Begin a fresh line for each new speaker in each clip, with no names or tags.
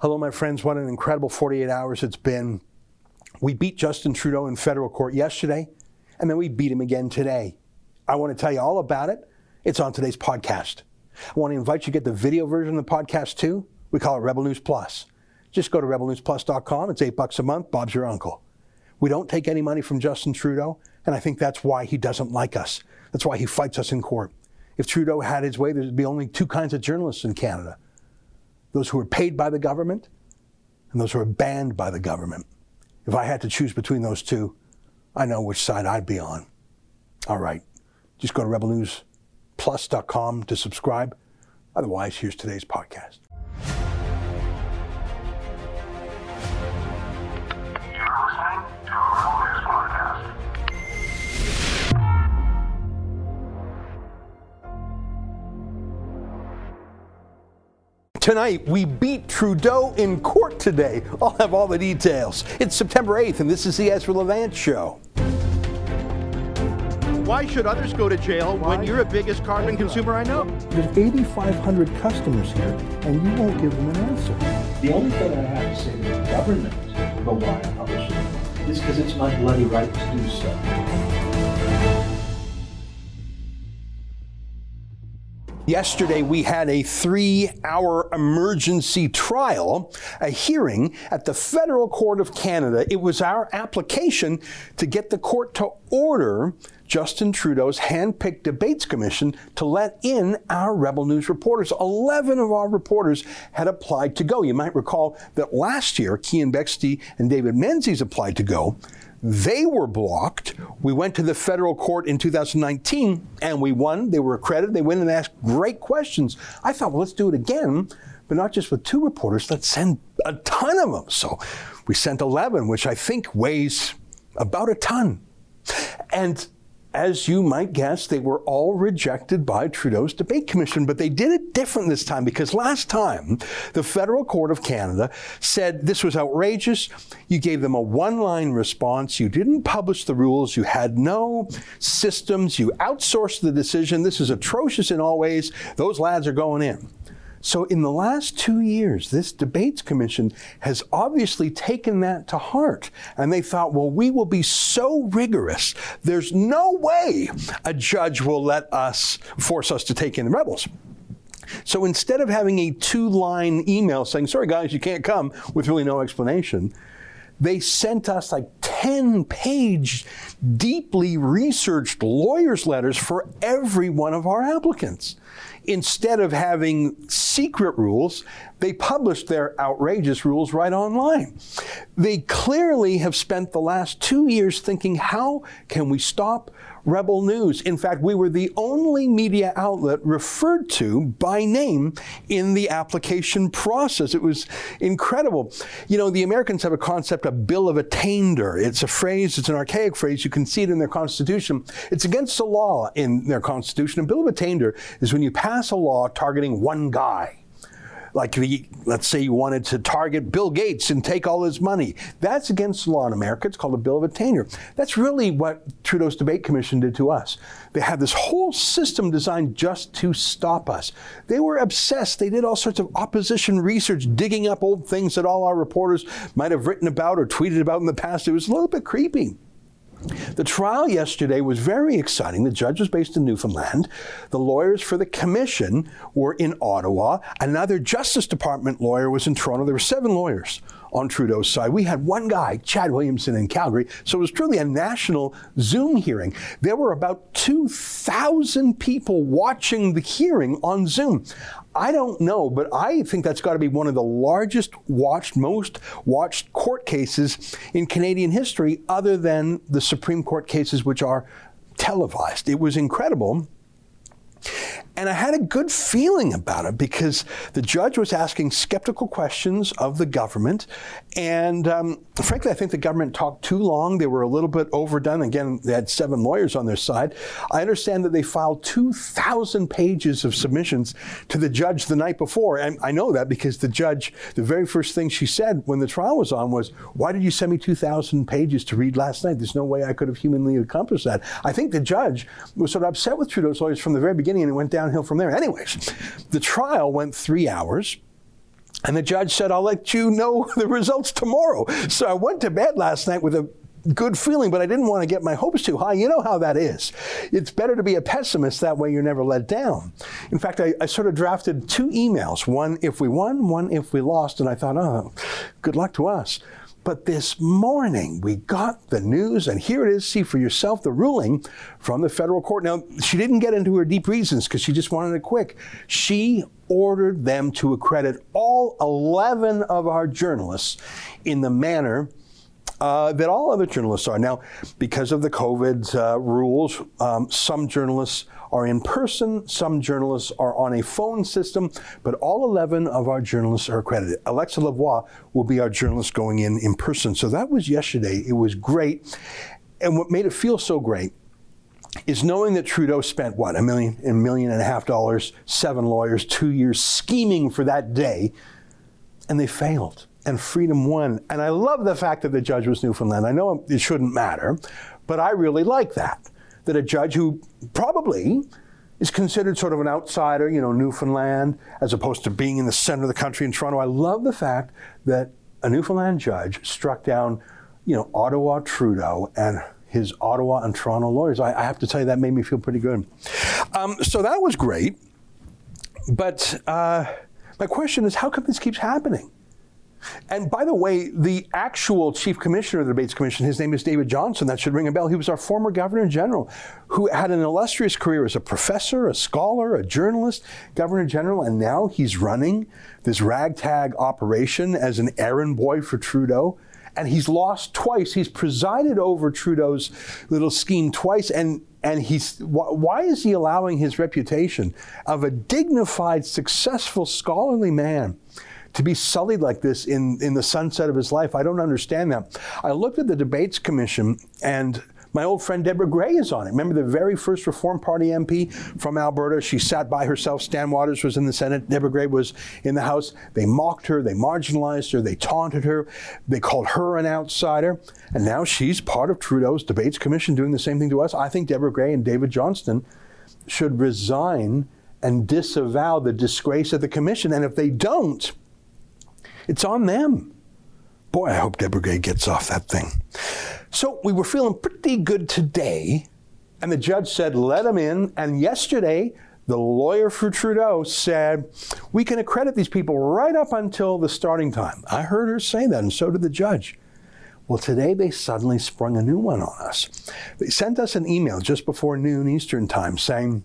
Hello, my friends. What an incredible 48 hours it's been. We beat Justin Trudeau in federal court yesterday, and then we beat him again today. I want to tell you all about it. It's on today's podcast. I want to invite you to get the video version of the podcast too. We call it Rebel News Plus. Just go to rebelnewsplus.com. It's eight bucks a month. Bob's your uncle. We don't take any money from Justin Trudeau, and I think that's why he doesn't like us. That's why he fights us in court. If Trudeau had his way, there'd be only two kinds of journalists in Canada those who are paid by the government and those who are banned by the government. If I had to choose between those two, I know which side I'd be on. All right, just go to rebelnewsplus.com to subscribe. Otherwise, here's today's podcast. Tonight, we beat Trudeau in court today. I'll have all the details. It's September 8th, and this is the Ezra Levant Show.
Why should others go to jail Why? when you're the biggest carbon consumer I know?
There's 8,500 customers here, and you won't give them an answer.
The only thing I have to say to the government about why I publish it is because it's my bloody right to do so.
Yesterday, we had a three hour emergency trial, a hearing at the Federal Court of Canada. It was our application to get the court to order Justin Trudeau's hand-picked debates commission to let in our Rebel News reporters. 11 of our reporters had applied to go. You might recall that last year, Keean Bexte and David Menzies applied to go. They were blocked. We went to the federal court in 2019 and we won. They were accredited. They went and asked great questions. I thought, well, let's do it again, but not just with two reporters. Let's send a ton of them. So we sent 11, which I think weighs about a ton. And as you might guess, they were all rejected by Trudeau's debate commission, but they did it different this time because last time the Federal Court of Canada said this was outrageous. You gave them a one line response. You didn't publish the rules. You had no systems. You outsourced the decision. This is atrocious in all ways. Those lads are going in. So, in the last two years, this debates commission has obviously taken that to heart. And they thought, well, we will be so rigorous, there's no way a judge will let us force us to take in the rebels. So instead of having a two line email saying, sorry guys, you can't come, with really no explanation, they sent us like 10 page, deeply researched lawyer's letters for every one of our applicants instead of having secret rules, they published their outrageous rules right online. They clearly have spent the last two years thinking, how can we stop Rebel News? In fact, we were the only media outlet referred to by name in the application process. It was incredible. You know, the Americans have a concept, a bill of attainder. It's a phrase, it's an archaic phrase. You can see it in their constitution. It's against the law in their constitution. A bill of attainder is when you pass a law targeting one guy like the, let's say you wanted to target Bill Gates and take all his money. That's against the law in America. It's called a bill of attainder. That's really what Trudeau's debate commission did to us. They had this whole system designed just to stop us. They were obsessed. They did all sorts of opposition research, digging up old things that all our reporters might have written about or tweeted about in the past. It was a little bit creepy. The trial yesterday was very exciting. The judge was based in Newfoundland. The lawyers for the commission were in Ottawa. Another Justice Department lawyer was in Toronto. There were seven lawyers on Trudeau's side. We had one guy, Chad Williamson, in Calgary. So it was truly a national Zoom hearing. There were about 2,000 people watching the hearing on Zoom. I don't know, but I think that's got to be one of the largest watched, most watched court cases in Canadian history, other than the Supreme Court cases, which are televised. It was incredible. And I had a good feeling about it because the judge was asking skeptical questions of the government. And um, frankly, I think the government talked too long. They were a little bit overdone. Again, they had seven lawyers on their side. I understand that they filed 2,000 pages of submissions to the judge the night before. And I know that because the judge, the very first thing she said when the trial was on was, Why did you send me 2,000 pages to read last night? There's no way I could have humanly accomplished that. I think the judge was sort of upset with Trudeau's lawyers from the very beginning and it went down downhill from there. Anyways, the trial went three hours. And the judge said, I'll let you know the results tomorrow. So I went to bed last night with a good feeling, but I didn't want to get my hopes too high. You know how that is. It's better to be a pessimist, that way you're never let down. In fact, I, I, sort of drafted two emails one if we won, one if we lost, and I thought, oh, good luck to us. But this morning, we got the news, and here it is. See for yourself the ruling from the federal court. Now, she didn't get into her deep reasons because she just wanted it quick. She ordered them to accredit all 11 of our journalists in the manner uh, that all other journalists are. Now, because of the COVID uh, rules, um, some journalists are in person, some journalists are on a phone system, but all 11 of our journalists are accredited. Alexa Lavoie will be our journalist going in in person. So that was yesterday. It was great. And what made it feel so great is knowing that Trudeau spent what a million, a million and a half dollars, seven lawyers, two years scheming for that day, and they failed and freedom won. And I love the fact that the judge was Newfoundland. I know it shouldn't matter, but I really like that. That a judge who probably is considered sort of an outsider, you know, Newfoundland, as opposed to being in the center of the country in Toronto. I love the fact that a Newfoundland judge struck down, you know, Ottawa Trudeau and his Ottawa and Toronto lawyers. I, I have to tell you, that made me feel pretty good. Um, so that was great. But uh, my question is, how come this keeps happening? And by the way, the actual chief commissioner of the Debates Commission, his name is David Johnston. That should ring a bell. He was our former governor general who had an illustrious career as a professor, a scholar, a journalist, governor general, and now he's running this ragtag operation as an errand boy for Trudeau. And he's lost twice. He's presided over Trudeau's little scheme twice. And, and he's, why is he allowing his reputation of a dignified, successful, scholarly man? To be sullied like this in, in the sunset of his life. I don't understand that. I looked at the debates commission and my old friend Deborah Grey is on it. Remember the very first Reform Party MP from Alberta? She sat by herself. Stan Waters was in the Senate. Deborah Grey was in the House. They mocked her. They marginalized her. They taunted her. They called her an outsider. And now she's part of Trudeau's Debates Commission doing the same thing to us. I think Deborah Grey and David Johnston should resign and disavow the disgrace of the commission. And if they don't, it's on them. Boy, I hope Deborah Grey gets off that thing. So we were feeling pretty good today, and the judge said, let him in. And yesterday, the lawyer for Trudeau said, we can accredit these people right up until the starting time. I heard her say that, and so did the judge. Well, today they suddenly sprung a new one on us. They sent us an email just before noon Eastern Time saying,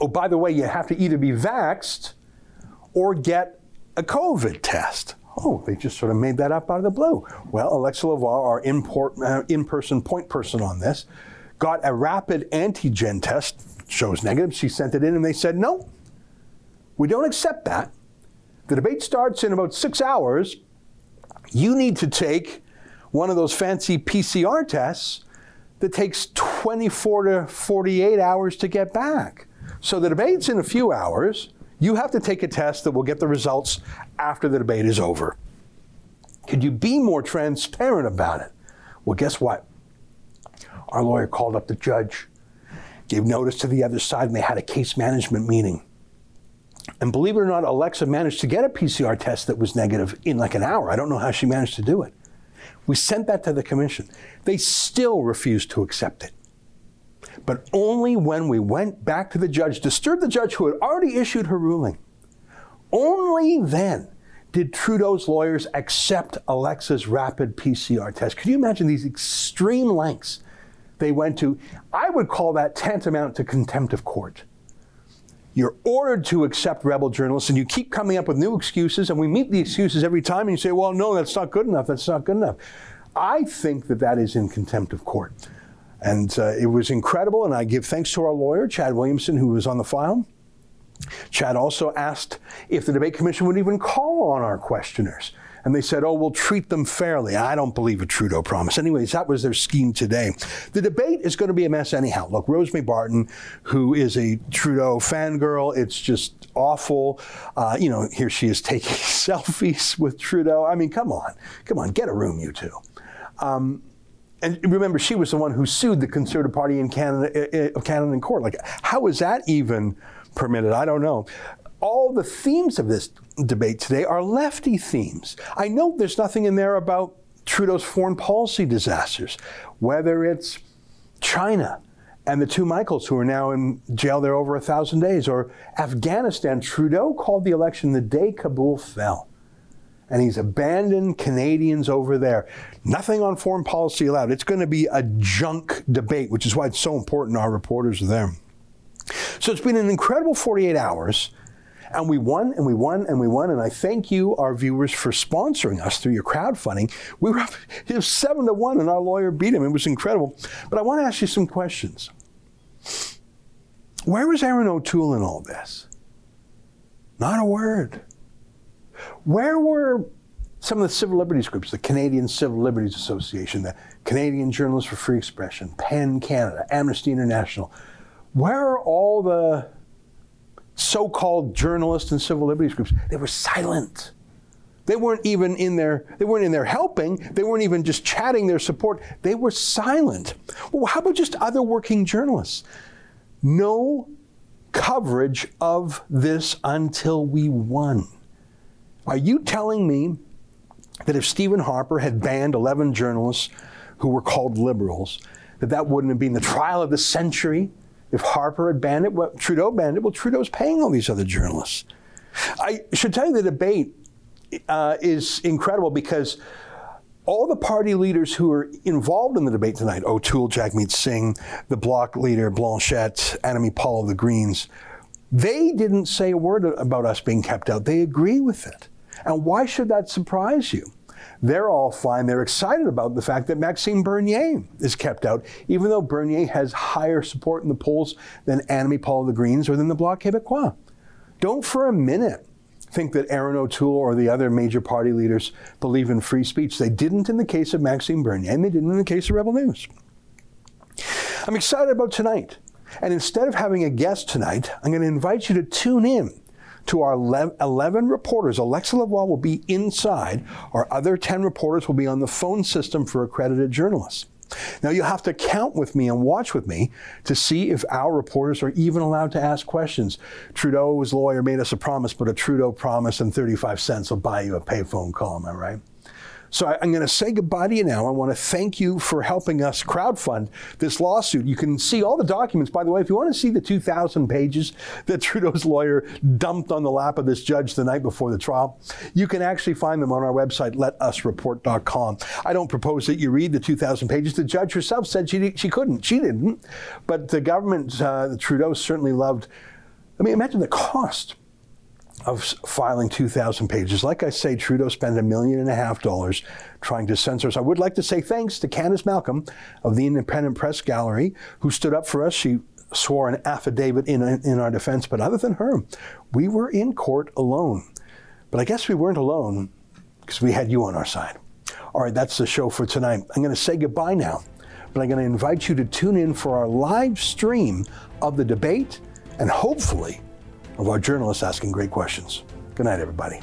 oh, by the way, you have to either be vaxxed or get a COVID test. Oh, they just sort of made that up out of the blue. Well, Alexa Lavoie, our uh, in-person point person on this, got a rapid antigen test, shows negative. She sent it in and they said, no, we don't accept that. The debate starts in about six hours. You need to take one of those fancy PCR tests that takes 24 to 48 hours to get back. So the debate's in a few hours. You have to take a test that will get the results after the debate is over. Could you be more transparent about it? Well, guess what? Our lawyer called up the judge, gave notice to the other side, and they had a case management meeting. And believe it or not, Alexa managed to get a PCR test that was negative in like an hour. I don't know how she managed to do it. We sent that to the commission. They still refused to accept it. But only when we went back to the judge, disturbed the judge who had already issued her ruling, only then did Trudeau's lawyers accept Alexa's rapid PCR test. Can you imagine these extreme lengths they went to? I would call that tantamount to contempt of court. You're ordered to accept rebel journalists, and you keep coming up with new excuses, and we meet the excuses every time, and you say, well, no, that's not good enough, that's not good enough. I think that that is in contempt of court. And uh, it was incredible, and I give thanks to our lawyer, Chad Williamson, who was on the file. Chad also asked if the debate commission would even call on our questioners. And they said, oh, we'll treat them fairly. I don't believe a Trudeau promise. Anyways, that was their scheme today. The debate is going to be a mess anyhow. Look, Rosemary Barton, who is a Trudeau fangirl, it's just awful. Uh, you know, here she is taking selfies with Trudeau. I mean, come on. Come on, get a room, you two. Um, and remember, she was the one who sued the Conservative Party in Canada, uh, Canada in court. Like, how is that even permitted? I don't know. All the themes of this debate today are lefty themes. I know there's nothing in there about Trudeau's foreign policy disasters, whether it's China and the two Michaels who are now in jail there over a thousand days, or Afghanistan. Trudeau called the election the day Kabul fell. And he's abandoned Canadians over there. Nothing on foreign policy allowed. It's going to be a junk debate, which is why it's so important our reporters are there. So it's been an incredible 48 hours. And we won and we won and we won. And I thank you, our viewers, for sponsoring us through your crowdfunding. We were up, was seven to one, and our lawyer beat him. It was incredible. But I want to ask you some questions. Where was Erin O'Toole in all this? Not a word. Where were some of the civil liberties groups, the Canadian Civil Liberties Association, the Canadian Journalists for Free Expression, PEN Canada, Amnesty International? Where are all the so called journalists and civil liberties groups? They were silent. They weren't even in there, they weren't in there helping. They weren't even just chatting their support. They were silent. Well, how about just other working journalists? No coverage of this until we won. Are you telling me that if Stephen Harper had banned 11 journalists who were called liberals, that that wouldn't have been the trial of the century? If Harper had banned it, well, Trudeau banned it, well, Trudeau's paying all these other journalists. I should tell you the debate uh, is incredible because all the party leaders who are involved in the debate tonight, O'Toole, Jagmeet Singh, the bloc leader, Blanchette, Annamie Paul of the Greens, they didn't say a word about us being kept out. They agree with it. And why should that surprise you? They're all fine. They're excited about the fact that Maxime Bernier is kept out, even though Bernier has higher support in the polls than Annamie Paul the Greens or than the Bloc Québécois. Don't for a minute think that Erin O'Toole or the other major party leaders believe in free speech. They didn't in the case of Maxime Bernier, and they didn't in the case of Rebel News. I'm excited about tonight. And instead of having a guest tonight, I'm going to invite you to tune in to our 11 reporters. Alexa Lavoie will be inside. Our other 10 reporters will be on the phone system for accredited journalists. Now, you'll have to count with me and watch with me to see if our reporters are even allowed to ask questions. Trudeau's lawyer made us a promise, but a Trudeau promise and 35 cents will buy you a payphone call, am I right? So I, am going to say goodbye to you now. I want to thank you for helping us crowdfund this lawsuit. You can see all the documents. By the way, if you want to see the 2,000 pages that Trudeau's lawyer dumped on the lap of this judge the night before the trial, you can actually find them on our website, letusreport.com. I don't propose that you read the 2,000 pages. The judge herself said she, she couldn't. She didn't. But the government, uh, Trudeau certainly loved. I mean, imagine the cost of filing 2,000 pages. Like I say, Trudeau spent a million and a half dollars trying to censor us. I would like to say thanks to Candice Malcolm of the Independent Press Gallery, who stood up for us. She swore an affidavit in, in our defense, but other than her, we were in court alone. But I guess we weren't alone because we had you on our side. All right, that's the show for tonight. I'm going to say goodbye now, but I'm going to invite you to tune in for our live stream of the debate and hopefully of our journalists asking great questions. Good night, everybody.